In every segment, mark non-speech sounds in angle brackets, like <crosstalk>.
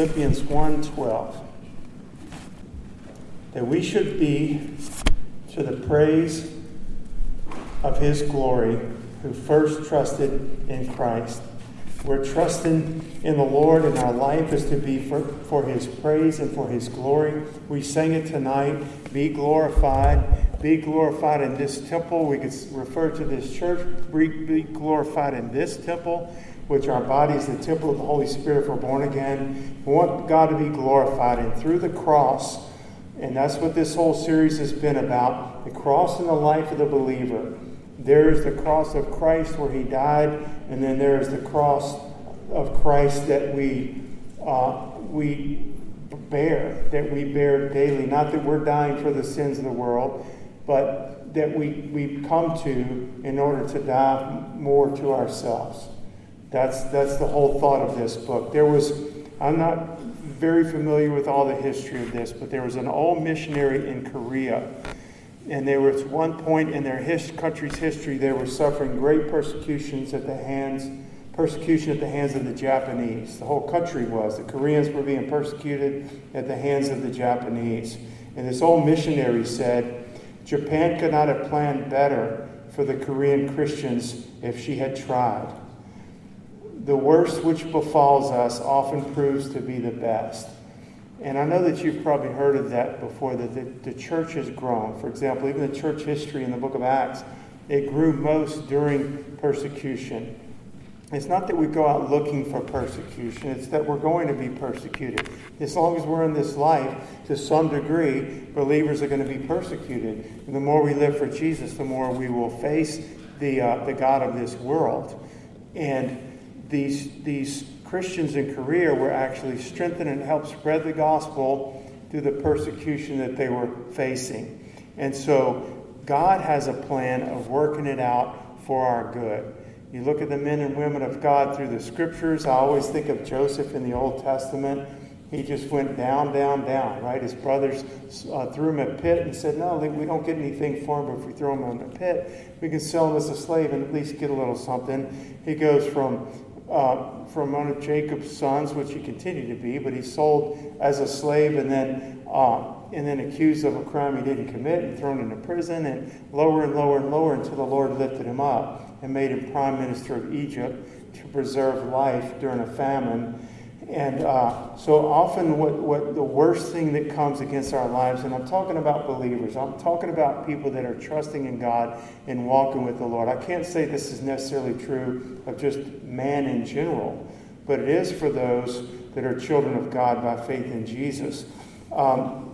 Philippians 1:12 that we should be to the praise of his glory who first trusted in Christ. We're trusting in the Lord, and our life is to be for, for His praise and for His glory. We sang it tonight be glorified. Be glorified in this temple. We could refer to this church, be glorified in this temple, which our body is the temple of the Holy Spirit if we're born again. We want God to be glorified, and through the cross, and that's what this whole series has been about the cross in the life of the believer. There is the cross of Christ where he died, and then there is the cross of Christ that we, uh, we bear, that we bear daily. Not that we're dying for the sins of the world, but that we, we come to in order to die more to ourselves. That's, that's the whole thought of this book. There was, I'm not very familiar with all the history of this, but there was an old missionary in Korea and there was one point in their his, country's history they were suffering great persecutions at the hands persecution at the hands of the Japanese. The whole country was. The Koreans were being persecuted at the hands of the Japanese. And this old missionary said, Japan could not have planned better for the Korean Christians if she had tried. The worst which befalls us often proves to be the best. And I know that you've probably heard of that before, that the, the church has grown. For example, even the church history in the book of Acts, it grew most during persecution. It's not that we go out looking for persecution, it's that we're going to be persecuted. As long as we're in this life, to some degree, believers are going to be persecuted. And the more we live for Jesus, the more we will face the, uh, the God of this world. And these, these Christians in Korea were actually strengthened and helped spread the gospel through the persecution that they were facing. And so God has a plan of working it out for our good. You look at the men and women of God through the scriptures. I always think of Joseph in the Old Testament. He just went down, down, down, right? His brothers uh, threw him in a pit and said, No, we don't get anything for him, but if we throw him in a pit, we can sell him as a slave and at least get a little something. He goes from uh, from one of Jacob's sons, which he continued to be, but he sold as a slave and then uh, and then accused of a crime he didn't commit and thrown into prison and lower and lower and lower until the Lord lifted him up and made him prime minister of Egypt to preserve life during a famine. And uh, so often, what, what the worst thing that comes against our lives, and I'm talking about believers, I'm talking about people that are trusting in God and walking with the Lord. I can't say this is necessarily true of just man in general, but it is for those that are children of God by faith in Jesus. Um,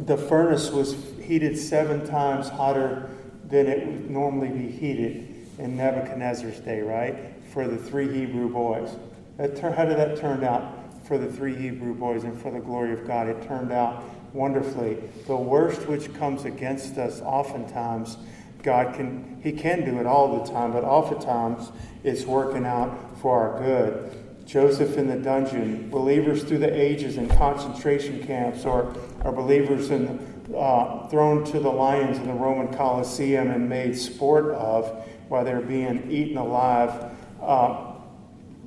the furnace was heated seven times hotter than it would normally be heated in Nebuchadnezzar's day, right? For the three Hebrew boys. How did that turn out? For the three Hebrew boys and for the glory of God. It turned out wonderfully. The worst which comes against us, oftentimes, God can, He can do it all the time, but oftentimes it's working out for our good. Joseph in the dungeon, believers through the ages in concentration camps, or, or believers in, uh, thrown to the lions in the Roman Colosseum and made sport of while they're being eaten alive. Uh,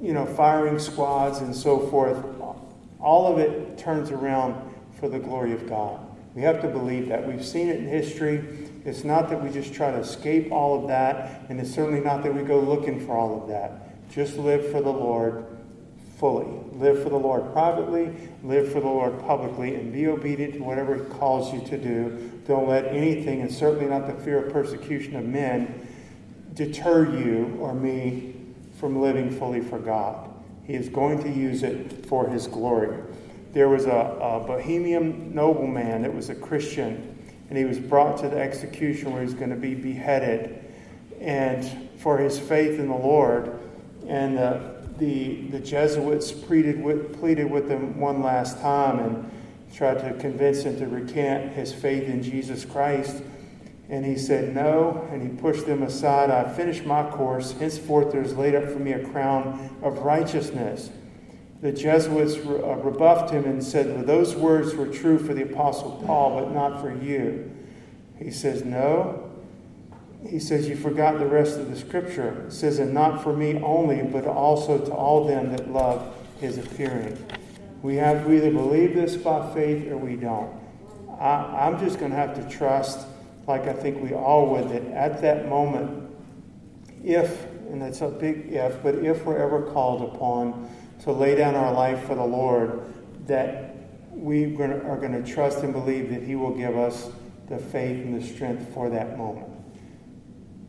you know, firing squads and so forth, all of it turns around for the glory of God. We have to believe that. We've seen it in history. It's not that we just try to escape all of that, and it's certainly not that we go looking for all of that. Just live for the Lord fully. Live for the Lord privately, live for the Lord publicly, and be obedient to whatever He calls you to do. Don't let anything, and certainly not the fear of persecution of men, deter you or me from living fully for God. He is going to use it for his glory. There was a, a Bohemian nobleman that was a Christian, and he was brought to the execution where he was going to be beheaded, and for his faith in the Lord. And uh, the, the Jesuits pleaded with, pleaded with him one last time and tried to convince him to recant his faith in Jesus Christ. And he said, No. And he pushed them aside. I finished my course. Henceforth there is laid up for me a crown of righteousness. The Jesuits uh, rebuffed him and said, well, Those words were true for the Apostle Paul, but not for you. He says, No. He says, You forgot the rest of the scripture. It says, And not for me only, but also to all them that love his appearing. We have to either believe this by faith or we don't. I, I'm just going to have to trust, like I think we all would, that at that moment, if, and it's a big if, but if we're ever called upon to lay down our life for the Lord, that we are going to trust and believe that He will give us the faith and the strength for that moment.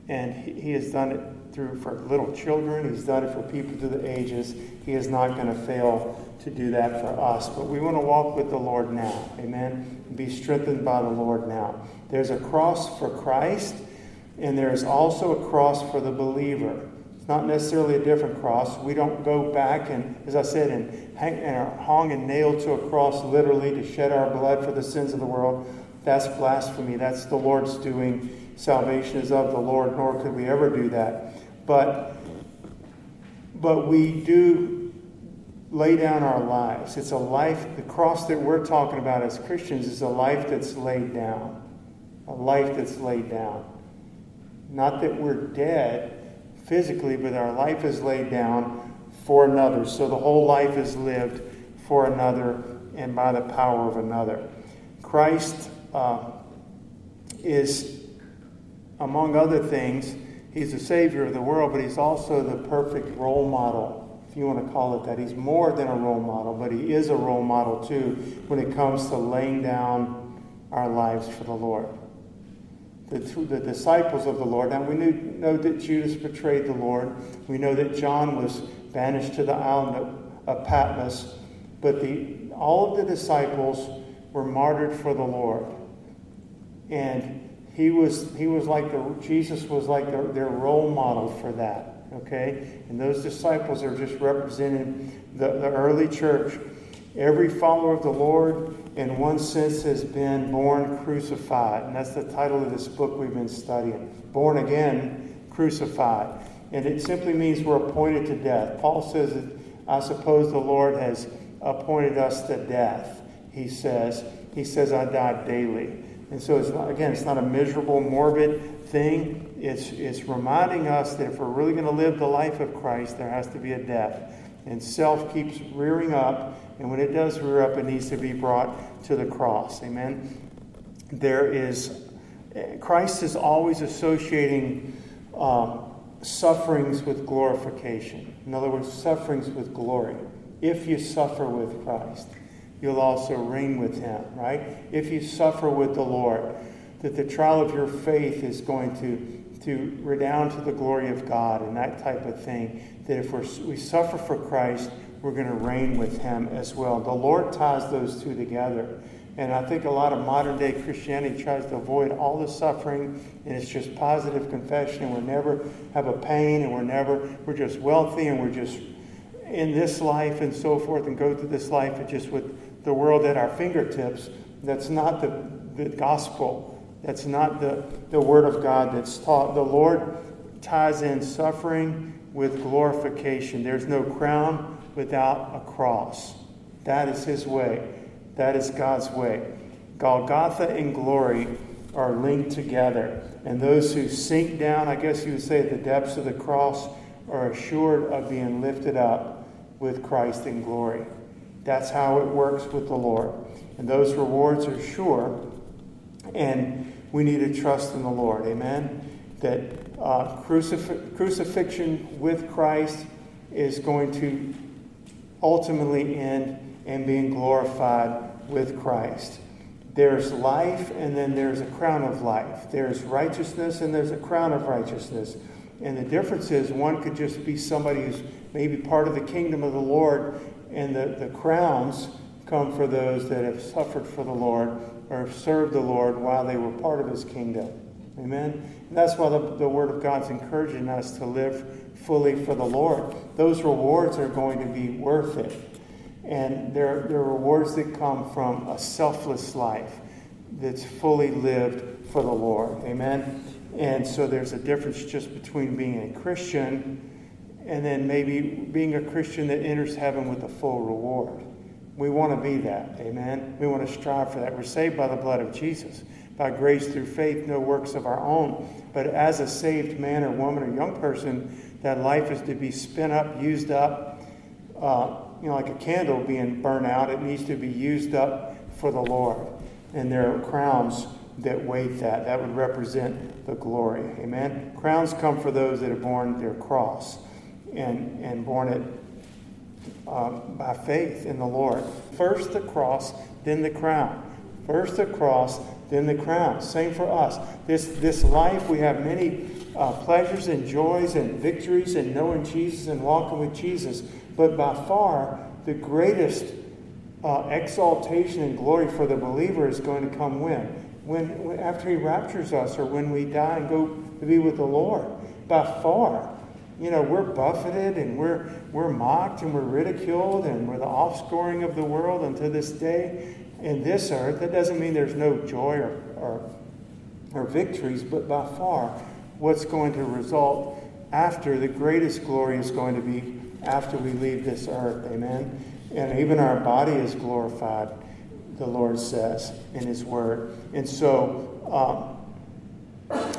And He has done it through for little children. He's done it for people through the ages. He is not going to fail to do that for us. But we want to walk with the Lord now. Amen. Be strengthened by the Lord now. There's a cross for Christ, and there is also a cross for the believer. It's not necessarily a different cross. We don't go back and, as I said, and hang and are hung and nailed to a cross literally to shed our blood for the sins of the world. That's blasphemy. That's the Lord's doing. Salvation is of the Lord, nor could we ever do that. But but we do lay down our lives. It's a life, the cross that we're talking about as Christians is a life that's laid down. A life that's laid down. Not that we're dead, physically, but our life is laid down for another. So the whole life is lived for another and by the power of another. Christ uh, is, among other things, he's the Savior of the world, but he's also the perfect role model, if you want to call it that. He's more than a role model, but he is a role model too when it comes to laying down our lives for the Lord the, the disciples of the Lord. Now we knew, know that Judas betrayed the Lord. We know that John was banished to the island of, of Patmos. But the, all of the disciples were martyred for the Lord. And he was, he was like the, Jesus was like the, their role model for that. Okay? And those disciples are just representing the, the early church. Every follower of the Lord in one sense, has been born crucified. And that's the title of this book we've been studying Born Again, Crucified. And it simply means we're appointed to death. Paul says that I suppose the Lord has appointed us to death. He says, He says, I die daily. And so, it's not, again, it's not a miserable, morbid thing. It's, it's reminding us that if we're really going to live the life of Christ, there has to be a death. And self keeps rearing up and when it does rear up, it needs to be brought to the cross. Amen. There is, Christ is always associating um, sufferings with glorification. In other words, sufferings with glory. If you suffer with Christ, you'll also reign with him, right? If you suffer with the Lord, that the trial of your faith is going to, to redound to the glory of God and that type of thing. That if we're, we suffer for Christ, we're going to reign with him as well. The Lord ties those two together. And I think a lot of modern day Christianity tries to avoid all the suffering, and it's just positive confession, and we never have a pain, and we're never, we're just wealthy, and we're just in this life and so forth, and go through this life and just with the world at our fingertips. That's not the, the gospel. That's not the, the word of God that's taught. The Lord ties in suffering with glorification. There's no crown without a cross. That is his way. That is God's way. Golgotha and glory are linked together. And those who sink down, I guess you would say, at the depths of the cross, are assured of being lifted up with Christ in glory. That's how it works with the Lord. And those rewards are sure. And we need to trust in the Lord. Amen? That uh, crucif- crucifixion with Christ is going to ultimately end in being glorified with Christ. There's life, and then there's a crown of life. There's righteousness, and there's a crown of righteousness. And the difference is one could just be somebody who's maybe part of the kingdom of the Lord, and the, the crowns come for those that have suffered for the Lord or have served the Lord while they were part of his kingdom. Amen? And that's why the, the Word of God's encouraging us to live fully for the Lord. Those rewards are going to be worth it. And they're, they're rewards that come from a selfless life that's fully lived for the Lord. Amen? And so there's a difference just between being a Christian and then maybe being a Christian that enters heaven with a full reward. We want to be that. Amen? We want to strive for that. We're saved by the blood of Jesus by grace through faith, no works of our own. But as a saved man or woman or young person, that life is to be spent up, used up, uh, you know, like a candle being burnt out, it needs to be used up for the Lord. And there are crowns that wait that. That would represent the glory. Amen. Crowns come for those that have borne their cross and, and borne it um, by faith in the Lord. First the cross, then the crown. First the cross, then the crown. Same for us. This, this life, we have many uh, pleasures and joys and victories in knowing Jesus and walking with Jesus. But by far, the greatest uh, exaltation and glory for the believer is going to come when? when? When after he raptures us or when we die and go to be with the Lord. By far. You know, we're buffeted and we're, we're mocked and we're ridiculed and we're the offscoring of the world unto this day in this earth. That doesn't mean there's no joy or, or, or victories, but by far, what's going to result after the greatest glory is going to be after we leave this earth. Amen. And even our body is glorified, the Lord says in His Word. And so, um,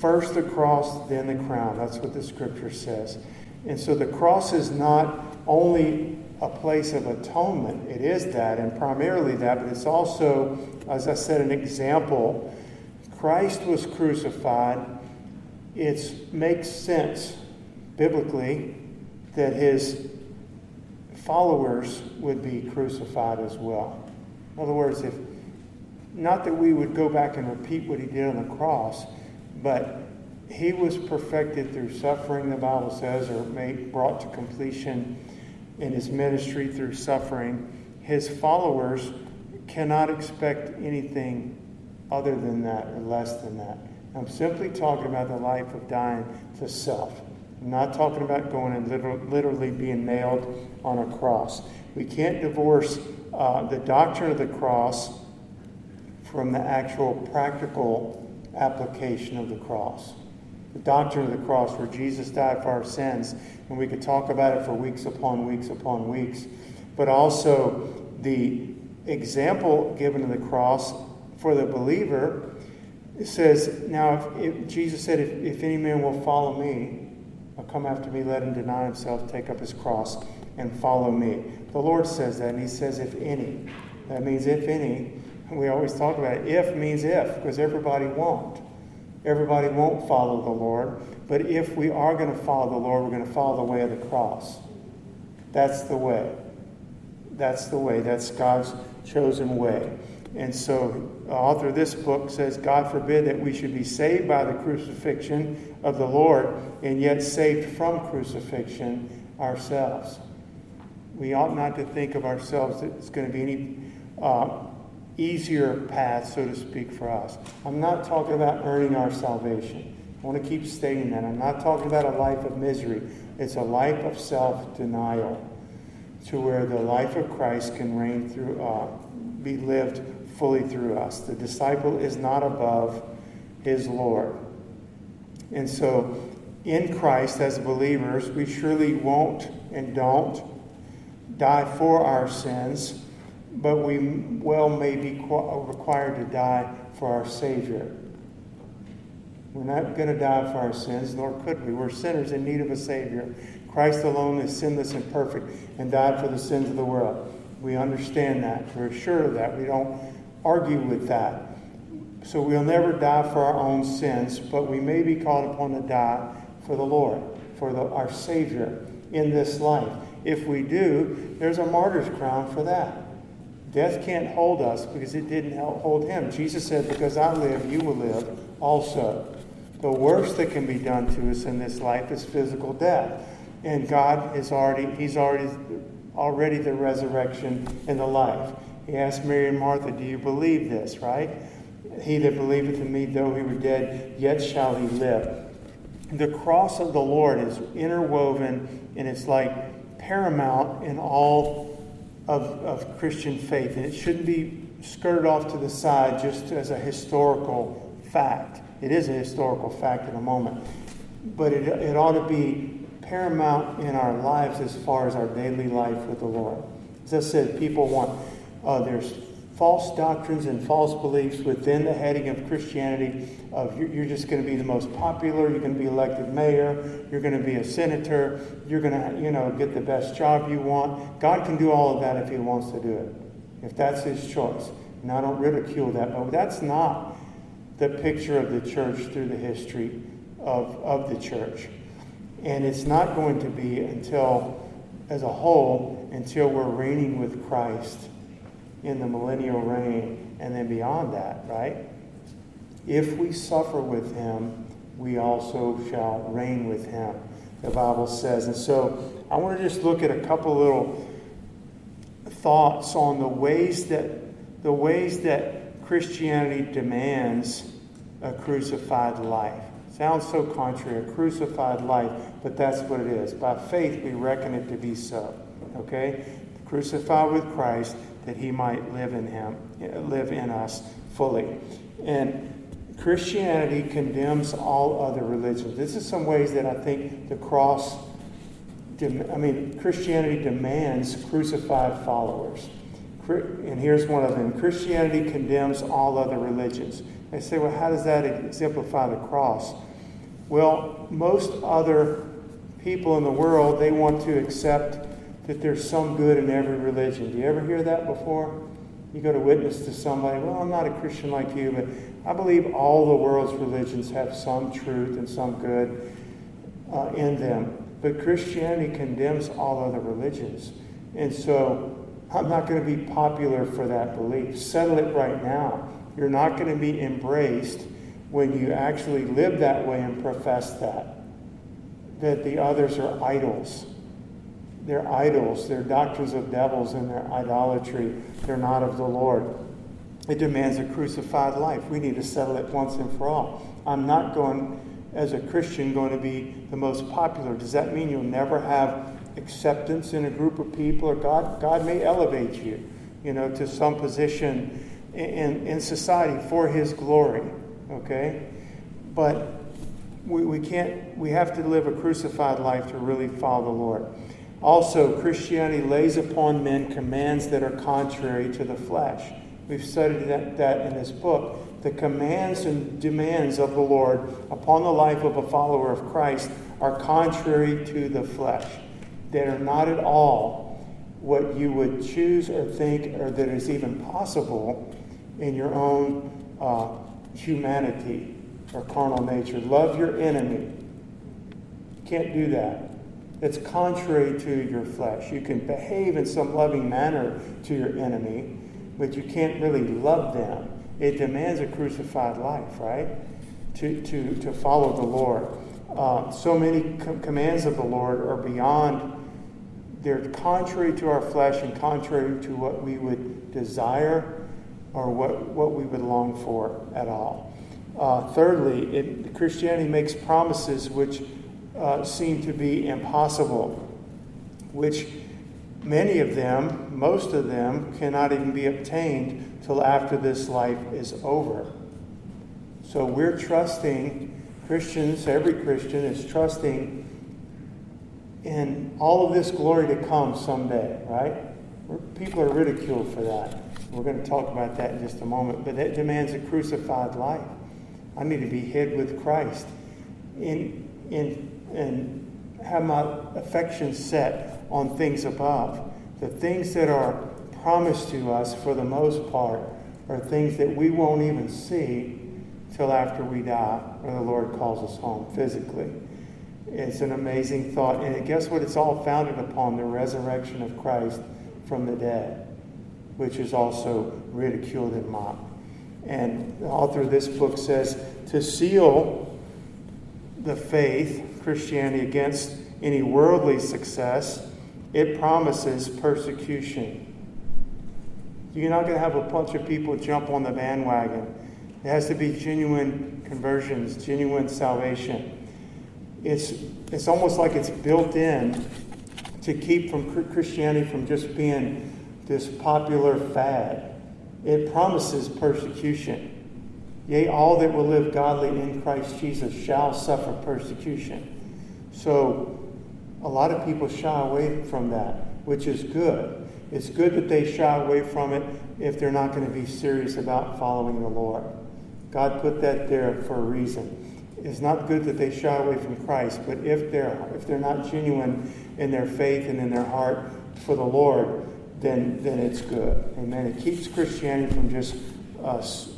first the cross, then the crown. That's what the Scripture says. And so the cross is not only a place of atonement, it is that, and primarily that, but it's also, as I said, an example. Christ was crucified. It makes sense biblically that his followers would be crucified as well. In other words, if not that we would go back and repeat what he did on the cross, but he was perfected through suffering, the Bible says, or made, brought to completion in his ministry through suffering. His followers cannot expect anything other than that or less than that. I'm simply talking about the life of dying to self. I'm not talking about going and literally being nailed on a cross. We can't divorce uh, the doctrine of the cross from the actual practical application of the cross. The doctrine of the cross, where Jesus died for our sins, and we could talk about it for weeks upon weeks upon weeks, but also the example given in the cross for the believer. It says, Now, if, if Jesus said, if, if any man will follow me, come after me, let him deny himself, take up his cross, and follow me. The Lord says that, and he says, if any. That means if any. We always talk about it. If means if, because everybody won't. Everybody won't follow the Lord. But if we are going to follow the Lord, we're going to follow the way of the cross. That's the way. That's the way. That's God's chosen way. And so, the author of this book says, God forbid that we should be saved by the crucifixion of the Lord and yet saved from crucifixion ourselves. We ought not to think of ourselves that it's going to be any uh, easier path, so to speak, for us. I'm not talking about earning our salvation. I want to keep stating that. I'm not talking about a life of misery. It's a life of self denial to where the life of Christ can reign through, uh, be lived fully through us. The disciple is not above his Lord. And so, in Christ, as believers, we surely won't and don't die for our sins, but we well may be required to die for our Savior. We're not going to die for our sins, nor could we. We're sinners in need of a Savior. Christ alone is sinless and perfect and died for the sins of the world. We understand that. We're sure of that. We don't argue with that. So we'll never die for our own sins, but we may be called upon to die for the Lord, for the, our Savior in this life. If we do, there's a martyr's crown for that. Death can't hold us because it didn't hold him. Jesus said, Because I live, you will live also. The worst that can be done to us in this life is physical death. And God is already, He's already already the resurrection and the life. He asked Mary and Martha, Do you believe this, right? He that believeth in me, though he were dead, yet shall he live. The cross of the Lord is interwoven and it's like paramount in all of, of Christian faith. And it shouldn't be skirted off to the side just as a historical fact. It is a historical fact in a moment. But it, it ought to be paramount in our lives as far as our daily life with the Lord. As I said, people want uh, there's false doctrines and false beliefs within the heading of Christianity of you're just going to be the most popular, you're going to be elected mayor, you're going to be a senator, you're going to you know get the best job you want. God can do all of that if he wants to do it. If that's his choice. And I don't ridicule that, but that's not the picture of the church through the history of, of the church. And it's not going to be until, as a whole, until we're reigning with Christ in the millennial reign and then beyond that, right? If we suffer with him, we also shall reign with him, the Bible says. And so I want to just look at a couple little thoughts on the ways that the ways that Christianity demands a crucified life. Sounds so contrary, a crucified life, but that's what it is. By faith, we reckon it to be so. Okay? Crucified with Christ, that he might live in him, live in us fully. And Christianity condemns all other religions. This is some ways that I think the cross, I mean, Christianity demands crucified followers. And here's one of them Christianity condemns all other religions. They say, well, how does that exemplify the cross? Well, most other people in the world, they want to accept that there's some good in every religion. Do you ever hear that before? You go to witness to somebody, well, I'm not a Christian like you, but I believe all the world's religions have some truth and some good uh, in them. But Christianity condemns all other religions. And so I'm not going to be popular for that belief. Settle it right now. You're not going to be embraced when you actually live that way and profess that. That the others are idols they're idols, they're doctrines of devils, and they're idolatry. They're not of the Lord. It demands a crucified life. We need to settle it once and for all. I'm not going, as a Christian, going to be the most popular. Does that mean you'll never have acceptance in a group of people? Or God, God may elevate you, you know, to some position in, in society for His glory. Okay? But we, we can't, we have to live a crucified life to really follow the Lord. Also, Christianity lays upon men commands that are contrary to the flesh. We've studied that, that in this book. The commands and demands of the Lord upon the life of a follower of Christ are contrary to the flesh. They are not at all what you would choose or think or that is even possible in your own uh, humanity or carnal nature. Love your enemy. Can't do that that's contrary to your flesh. You can behave in some loving manner to your enemy, but you can't really love them. It demands a crucified life, right? To, to, to follow the Lord. Uh, so many com- commands of the Lord are beyond, they're contrary to our flesh and contrary to what we would desire or what, what we would long for at all. Uh, thirdly, it, Christianity makes promises which uh, seem to be impossible, which many of them, most of them, cannot even be obtained till after this life is over. So we're trusting, Christians, every Christian is trusting in all of this glory to come someday, right? People are ridiculed for that. We're going to talk about that in just a moment, but that demands a crucified life. I need to be hid with Christ. In, in and have my affection set on things above. The things that are promised to us, for the most part, are things that we won't even see till after we die or the Lord calls us home physically. It's an amazing thought. And guess what? It's all founded upon the resurrection of Christ from the dead, which is also ridiculed and mocked. And the author of this book says to seal the faith Christianity against any worldly success, it promises persecution. You're not going to have a bunch of people jump on the bandwagon. It has to be genuine conversions, genuine salvation. It's, it's almost like it's built in to keep from Christianity from just being this popular fad. It promises persecution. Yea, all that will live godly in Christ Jesus shall suffer persecution. So a lot of people shy away from that. which is good. It's good that they shy away from it if they're not going to be serious about following the Lord. God put that there for a reason. It's not good that they shy away from Christ, but if they're if they're not genuine in their faith and in their heart for the Lord, then then it's good. Amen. It keeps Christianity from just us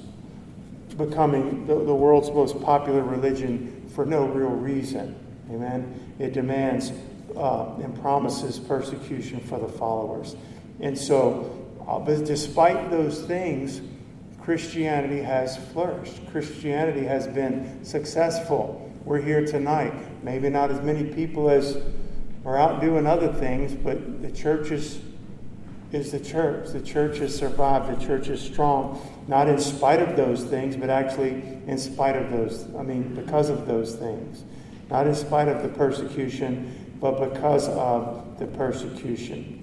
becoming the, the world's most popular religion for no real reason. Amen. It demands uh, and promises persecution for the followers. And so, uh, but despite those things, Christianity has flourished. Christianity has been successful. We're here tonight. Maybe not as many people as are out doing other things, but the church is, is the church. The church has survived. The church is strong, not in spite of those things, but actually in spite of those, I mean, because of those things. Not in spite of the persecution, but because of the persecution.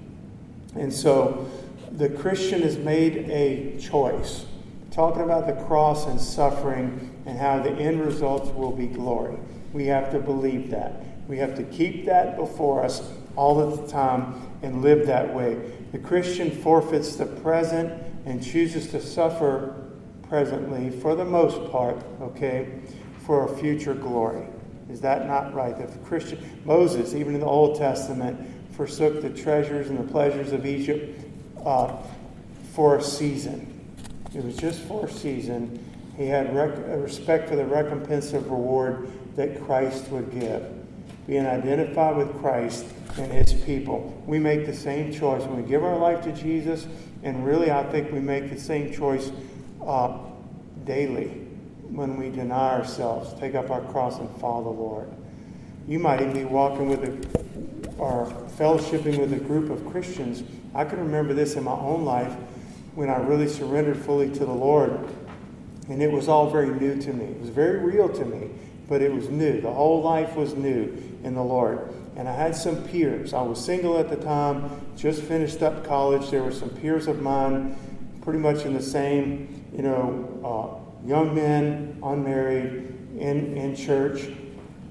And so the Christian has made a choice, talking about the cross and suffering and how the end results will be glory. We have to believe that. We have to keep that before us all of the time and live that way. The Christian forfeits the present and chooses to suffer presently for the most part, okay, for a future glory. Is that not right? The Christian Moses, even in the Old Testament, forsook the treasures and the pleasures of Egypt uh, for a season. It was just for a season. He had rec- respect for the recompense of reward that Christ would give. Being identified with Christ and his people. We make the same choice when we give our life to Jesus, and really, I think we make the same choice uh, daily when we deny ourselves, take up our cross, and follow the Lord. You might even be walking with a, or fellowshipping with a group of Christians. I can remember this in my own life when I really surrendered fully to the Lord, and it was all very new to me. It was very real to me, but it was new. The whole life was new in the Lord. And I had some peers. I was single at the time, just finished up college. There were some peers of mine, pretty much in the same, you know, uh, young men, unmarried, in, in church.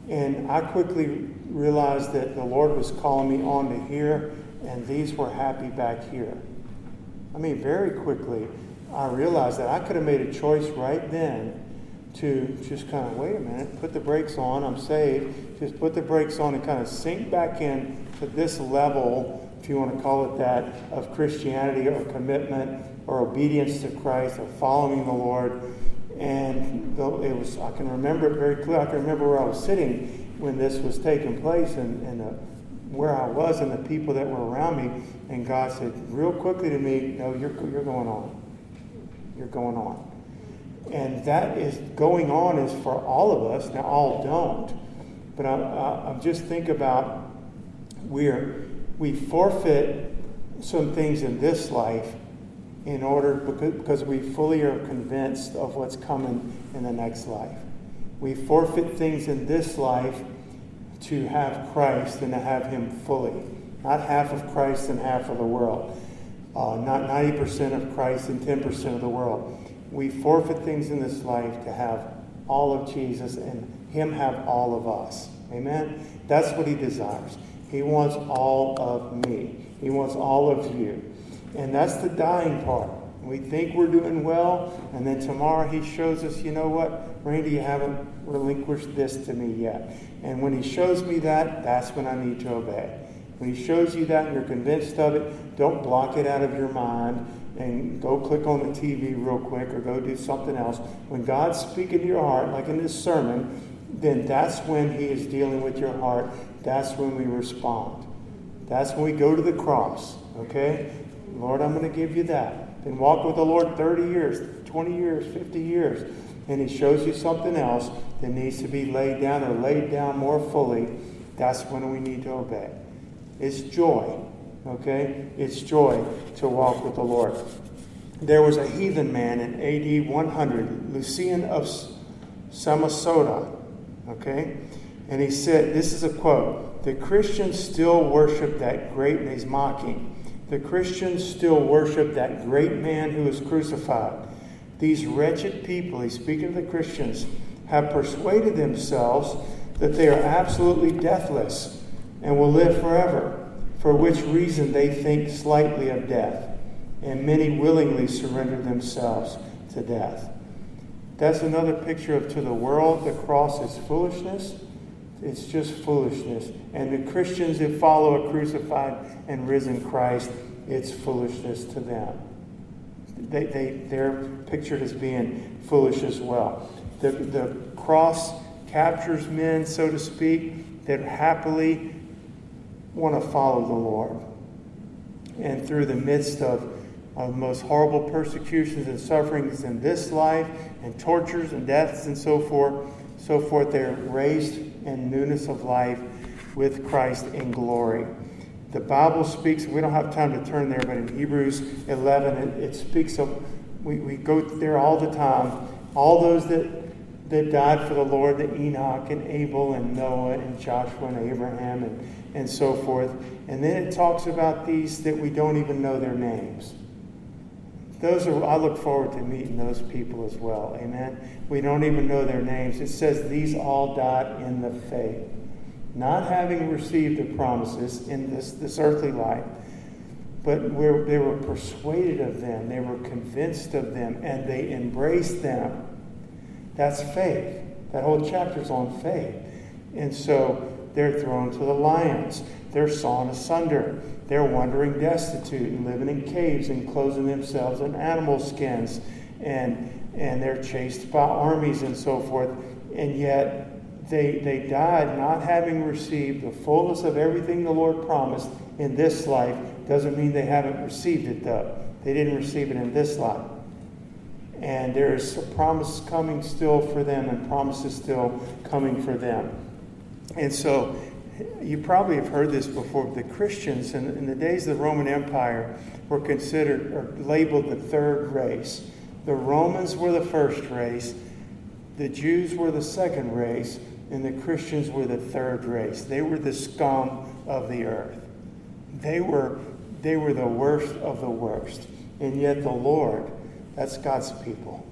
And I quickly realized that the Lord was calling me on to here, and these were happy back here. I mean, very quickly, I realized that I could have made a choice right then to just kind of wait a minute, put the brakes on, I'm saved, just put the brakes on and kind of sink back in to this level, if you want to call it that, of Christianity or commitment or obedience to Christ or following the Lord and though it was, I can remember it very clearly. I can remember where I was sitting when this was taking place and, and uh, where I was and the people that were around me. And God said real quickly to me, No, you're, you're going on. You're going on. And that is going on is for all of us. Now, all don't. But I, I, I just think about we're, we forfeit some things in this life in order because we fully are convinced of what's coming in the next life. We forfeit things in this life to have Christ and to have Him fully. Not half of Christ and half of the world. Uh, not 90% of Christ and 10% of the world. We forfeit things in this life to have all of Jesus and Him have all of us. Amen? That's what He desires. He wants all of me, He wants all of you. And that's the dying part. We think we're doing well, and then tomorrow he shows us, you know what, Randy, you haven't relinquished this to me yet. And when he shows me that, that's when I need to obey. When he shows you that and you're convinced of it, don't block it out of your mind and go click on the TV real quick or go do something else. When God's speaking to your heart, like in this sermon, then that's when he is dealing with your heart. That's when we respond. That's when we go to the cross, okay? Lord, I'm going to give you that. Then walk with the Lord 30 years, 20 years, 50 years, and He shows you something else that needs to be laid down or laid down more fully. That's when we need to obey. It's joy, okay? It's joy to walk with the Lord. There was a heathen man in AD 100, Lucian of Samosata, okay? And he said, this is a quote, the Christians still worship that great, and he's mocking the Christians still worship that great man who was crucified. These wretched people, he's speaking of the Christians, have persuaded themselves that they are absolutely deathless and will live forever. for which reason they think slightly of death, and many willingly surrender themselves to death. That's another picture of to the world, the cross is foolishness. It's just foolishness. And the Christians that follow a crucified and risen Christ, it's foolishness to them. They, they, they're pictured as being foolish as well. The, the cross captures men, so to speak, that happily want to follow the Lord. And through the midst of, of most horrible persecutions and sufferings in this life, and tortures and deaths and so forth, so forth, they're raised in newness of life with Christ in glory. The Bible speaks, we don't have time to turn there, but in Hebrews 11, it, it speaks of, we, we go there all the time, all those that that died for the Lord, the Enoch and Abel and Noah and Joshua and Abraham and, and so forth. And then it talks about these that we don't even know their names. Those are I look forward to meeting those people as well. Amen. We don't even know their names. It says these all died in the faith, not having received the promises in this, this earthly life, but they were persuaded of them, they were convinced of them, and they embraced them. That's faith. That whole chapter is on faith. And so they're thrown to the lions. They're sawn asunder. They're wandering destitute and living in caves and clothing themselves in animal skins. And, and they're chased by armies and so forth. And yet they, they died not having received the fullness of everything the Lord promised in this life. Doesn't mean they haven't received it, though. They didn't receive it in this life and there is a promise coming still for them and promises still coming for them. And so you probably have heard this before. The Christians in, in the days of the Roman Empire were considered or labeled the third race. The Romans were the first race, the Jews were the second race, and the Christians were the third race. They were the scum of the earth. They were, they were the worst of the worst. And yet the Lord that's God's people.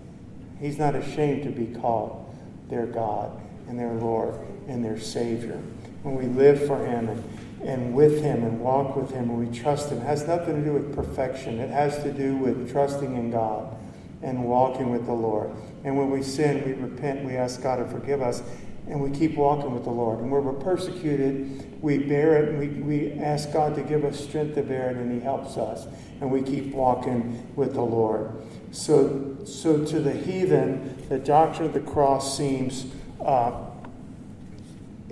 He's not ashamed to be called their God and their Lord and their Savior. When we live for Him and, and with Him and walk with Him and we trust Him, it has nothing to do with perfection. It has to do with trusting in God and walking with the Lord. And when we sin, we repent, we ask God to forgive us, and we keep walking with the Lord. And when we're persecuted, we bear it, we, we ask God to give us strength to bear it, and He helps us. And we keep walking with the Lord. So, so to the heathen, the doctrine of the cross seems, uh,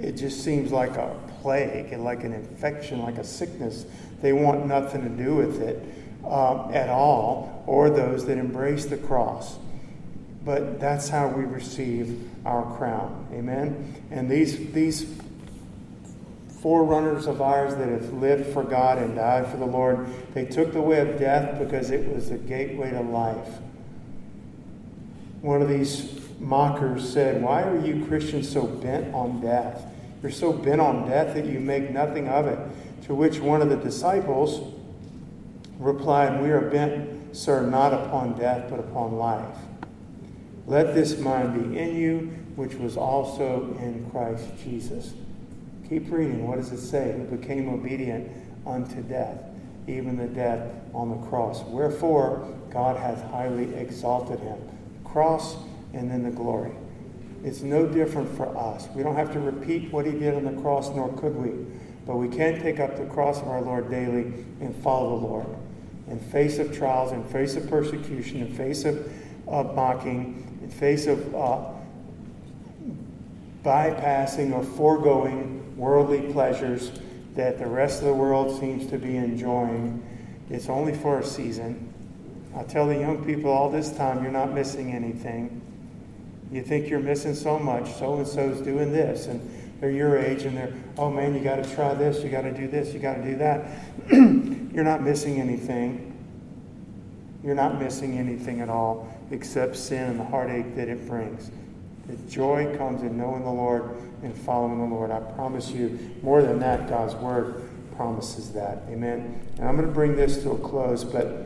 it just seems like a plague like an infection, like a sickness. They want nothing to do with it uh, at all, or those that embrace the cross. But that's how we receive our crown. Amen? And these, these forerunners of ours that have lived for God and died for the Lord, they took the way of death because it was the gateway to life. One of these mockers said, Why are you Christians so bent on death? You're so bent on death that you make nothing of it. To which one of the disciples replied, We are bent, sir, not upon death, but upon life. Let this mind be in you, which was also in Christ Jesus. Keep reading. What does it say? Who became obedient unto death, even the death on the cross. Wherefore God hath highly exalted him. Cross and then the glory. It's no different for us. We don't have to repeat what he did on the cross, nor could we. But we can take up the cross of our Lord daily and follow the Lord. In face of trials, in face of persecution, in face of uh, mocking, in face of uh, bypassing or foregoing worldly pleasures that the rest of the world seems to be enjoying. It's only for a season. I tell the young people all this time, you're not missing anything. You think you're missing so much. So and so's doing this, and they're your age, and they're, oh man, you got to try this, you got to do this, you got to do that. <clears throat> you're not missing anything. You're not missing anything at all except sin and the heartache that it brings. The joy comes in knowing the Lord and following the Lord. I promise you, more than that, God's word promises that. Amen. And I'm going to bring this to a close, but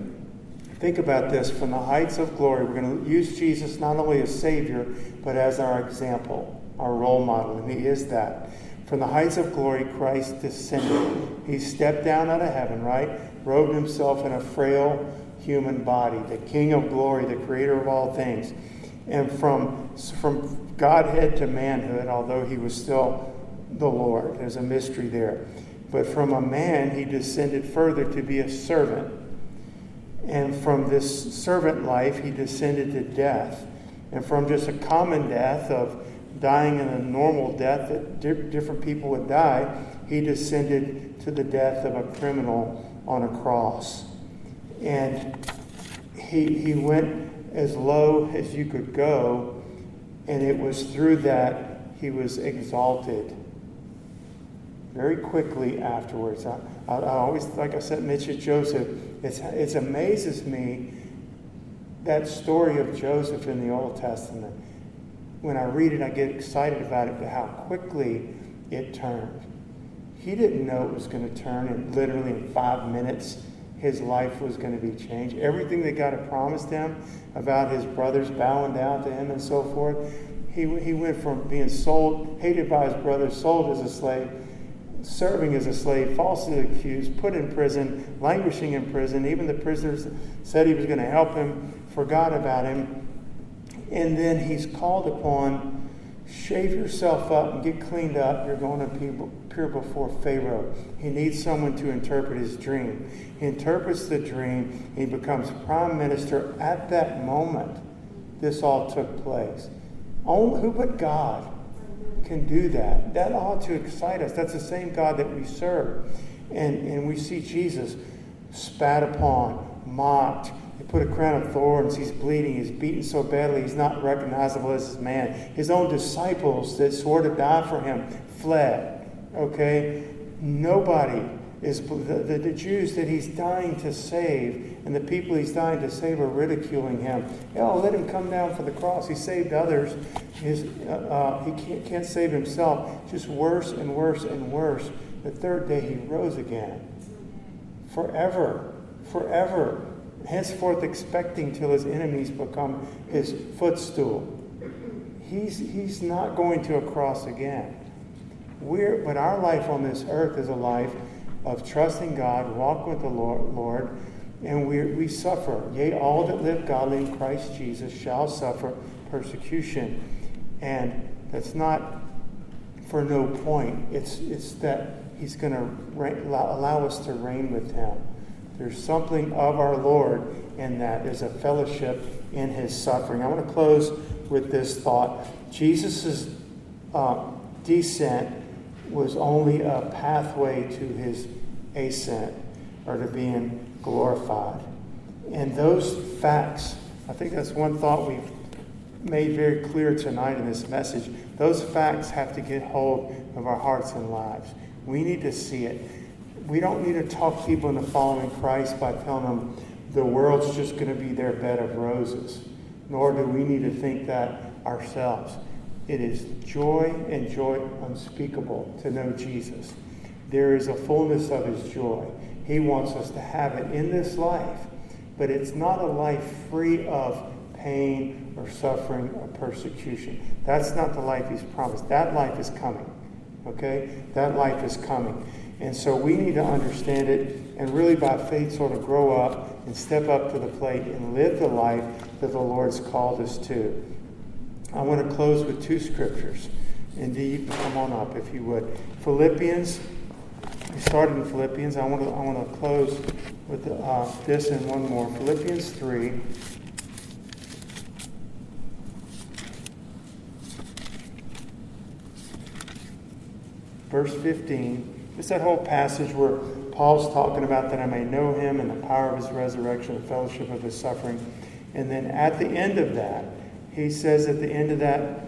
think about this from the heights of glory. We're going to use Jesus not only as Savior, but as our example, our role model, and He is that. From the heights of glory, Christ descended. He stepped down out of heaven, right? Robed himself in a frail human body, the King of glory, the creator of all things. And from, from Godhead to manhood, although he was still the Lord, there's a mystery there. But from a man, he descended further to be a servant. And from this servant life, he descended to death. And from just a common death of dying in a normal death that di- different people would die, he descended to the death of a criminal on a cross. And he, he went as low as you could go, and it was through that he was exalted very quickly afterwards. I, I, I always, like I said, mentioned Joseph. It's, it amazes me that story of Joseph in the Old Testament. When I read it, I get excited about it, but how quickly it turned. He didn't know it was going to turn, and literally in five minutes, his life was going to be changed. Everything that God had promised him about his brothers bowing down to him and so forth, he, he went from being sold, hated by his brothers, sold as a slave, serving as a slave, falsely accused, put in prison, languishing in prison. Even the prisoners said he was going to help him, forgot about him. And then he's called upon shave yourself up and get cleaned up. You're going to appear before Pharaoh. He needs someone to interpret his dream. He interprets the dream. He becomes prime minister. At that moment, this all took place. Only, who but God can do that? That ought to excite us. That's the same God that we serve. And, and we see Jesus spat upon, mocked, they put a crown of thorns. He's bleeding. He's beaten so badly he's not recognizable as his man. His own disciples that swore to die for him fled. Okay? Nobody is the, the, Jews that he's dying to save and the people he's dying to save are ridiculing him. Oh, let him come down for the cross. He saved others. His, uh, uh, he can't, can't save himself. Just worse and worse and worse. The third day he rose again. Forever. Forever henceforth expecting till his enemies become his footstool. He's, he's not going to a cross again. We're, but our life on this earth is a life of trusting God, walk with the Lord, and we, we suffer. Yea, all that live godly in Christ Jesus shall suffer persecution. And that's not for no point. It's, it's that he's going to allow us to reign with him. There's something of our Lord in that. There's a fellowship in his suffering. I want to close with this thought Jesus' uh, descent was only a pathway to his ascent or to being glorified. And those facts, I think that's one thought we've made very clear tonight in this message. Those facts have to get hold of our hearts and lives. We need to see it we don't need to talk people into following Christ by telling them the world's just going to be their bed of roses. Nor do we need to think that ourselves. It is joy and joy unspeakable to know Jesus. There is a fullness of his joy. He wants us to have it in this life, but it's not a life free of pain or suffering or persecution. That's not the life he's promised. That life is coming. Okay? That life is coming. And so we need to understand it and really by faith sort of grow up and step up to the plate and live the life that the Lord's called us to. I want to close with two scriptures. Indeed, come on up if you would. Philippians, we started in Philippians. I want to, I want to close with uh, this and one more. Philippians 3. Verse 15. It's that whole passage where Paul's talking about that I may know him and the power of his resurrection, the fellowship of his suffering. And then at the end of that, he says at the end of that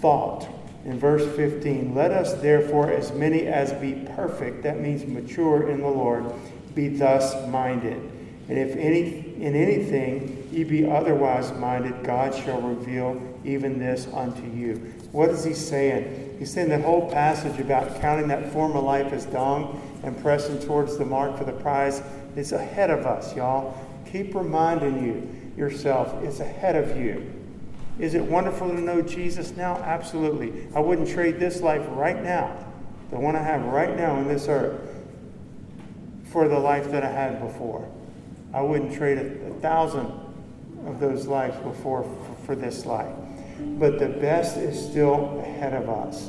thought, in verse 15, let us therefore, as many as be perfect, that means mature in the Lord, be thus minded. And if any in anything ye be otherwise minded, God shall reveal even this unto you. What is he saying? He's saying that whole passage about counting that former life as dung and pressing towards the mark for the prize is ahead of us, y'all. Keep reminding you yourself, it's ahead of you. Is it wonderful to know Jesus now? Absolutely. I wouldn't trade this life right now the one I have right now in this earth, for the life that I had before. I wouldn't trade a, a thousand of those lives before for, for this life. But the best is still ahead of us.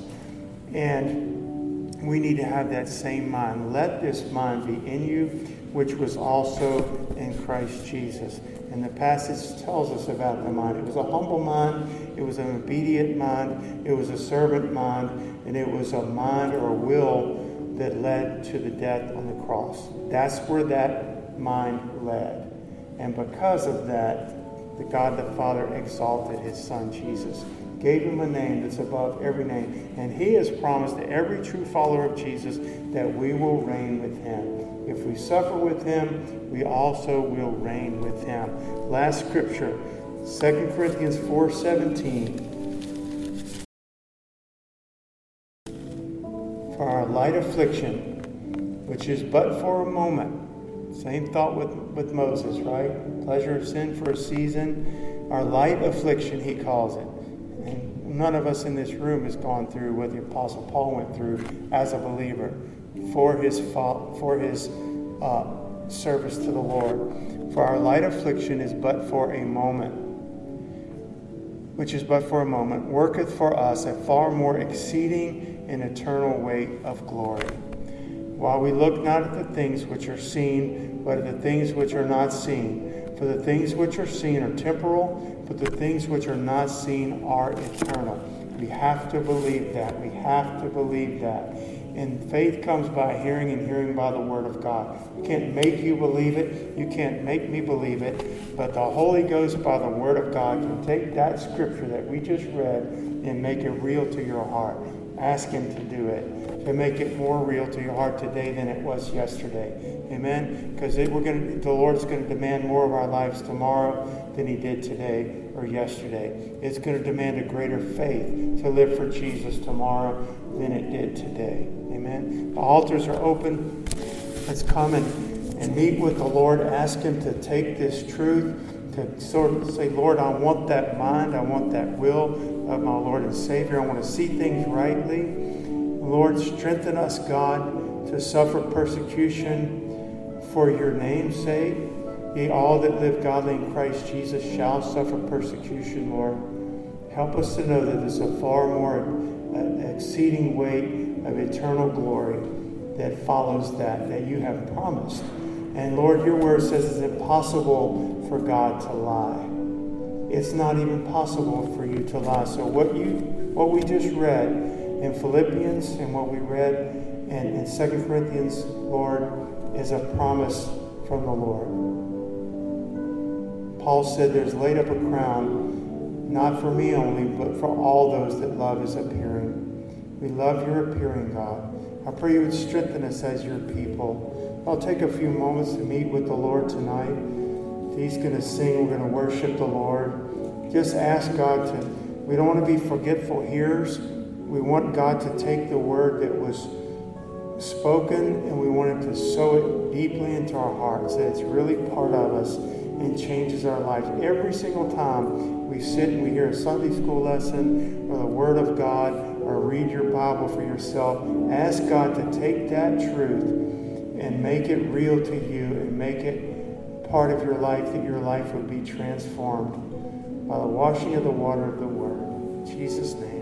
And we need to have that same mind. Let this mind be in you, which was also in Christ Jesus. And the passage tells us about the mind. It was a humble mind, it was an obedient mind, it was a servant mind, and it was a mind or a will that led to the death on the cross. That's where that mind led. And because of that, the God the Father exalted his Son Jesus, gave him a name that's above every name. And he has promised to every true follower of Jesus that we will reign with him. If we suffer with him, we also will reign with him. Last scripture, 2 Corinthians 4:17. For our light affliction, which is but for a moment. Same thought with, with Moses, right? Pleasure of sin for a season. Our light affliction, he calls it. None of us in this room has gone through what the Apostle Paul went through as a believer for his, for his uh, service to the Lord. For our light affliction is but for a moment, which is but for a moment, worketh for us a far more exceeding and eternal weight of glory. While we look not at the things which are seen, but at the things which are not seen. For the things which are seen are temporal, but the things which are not seen are eternal. We have to believe that. We have to believe that. And faith comes by hearing and hearing by the Word of God. You can't make you believe it. You can't make me believe it. But the Holy Ghost, by the Word of God, can take that scripture that we just read and make it real to your heart. Ask Him to do it, to make it more real to your heart today than it was yesterday. Amen? Because we're going the Lord's going to demand more of our lives tomorrow than He did today or yesterday. It's going to demand a greater faith to live for Jesus tomorrow than it did today. Amen. The altars are open. Let's come and, and meet with the Lord. Ask Him to take this truth, to sort of say, Lord, I want that mind, I want that will of my Lord and Savior. I want to see things rightly. Lord, strengthen us, God, to suffer persecution for your name's sake. Ye all that live godly in Christ Jesus shall suffer persecution, Lord. Help us to know that there's a far more uh, exceeding weight of eternal glory that follows that, that you have promised. And Lord, your word says it's impossible for God to lie. It's not even possible for you to lie. So what you what we just read in Philippians and what we read in, in 2 Corinthians, Lord, is a promise from the Lord. Paul said there's laid up a crown, not for me only, but for all those that love is appearing. We love your appearing, God. I pray you would strengthen us as your people. I'll take a few moments to meet with the Lord tonight. He's going to sing. We're going to worship the Lord. Just ask God to, we don't want to be forgetful hearers. We want God to take the word that was spoken and we want Him to sow it deeply into our hearts, that it's really part of us and changes our life. Every single time we sit and we hear a Sunday school lesson or the Word of God or read your Bible for yourself, ask God to take that truth and make it real to you and make it part of your life, that your life would be transformed by the washing of the water of the Word. In Jesus' name.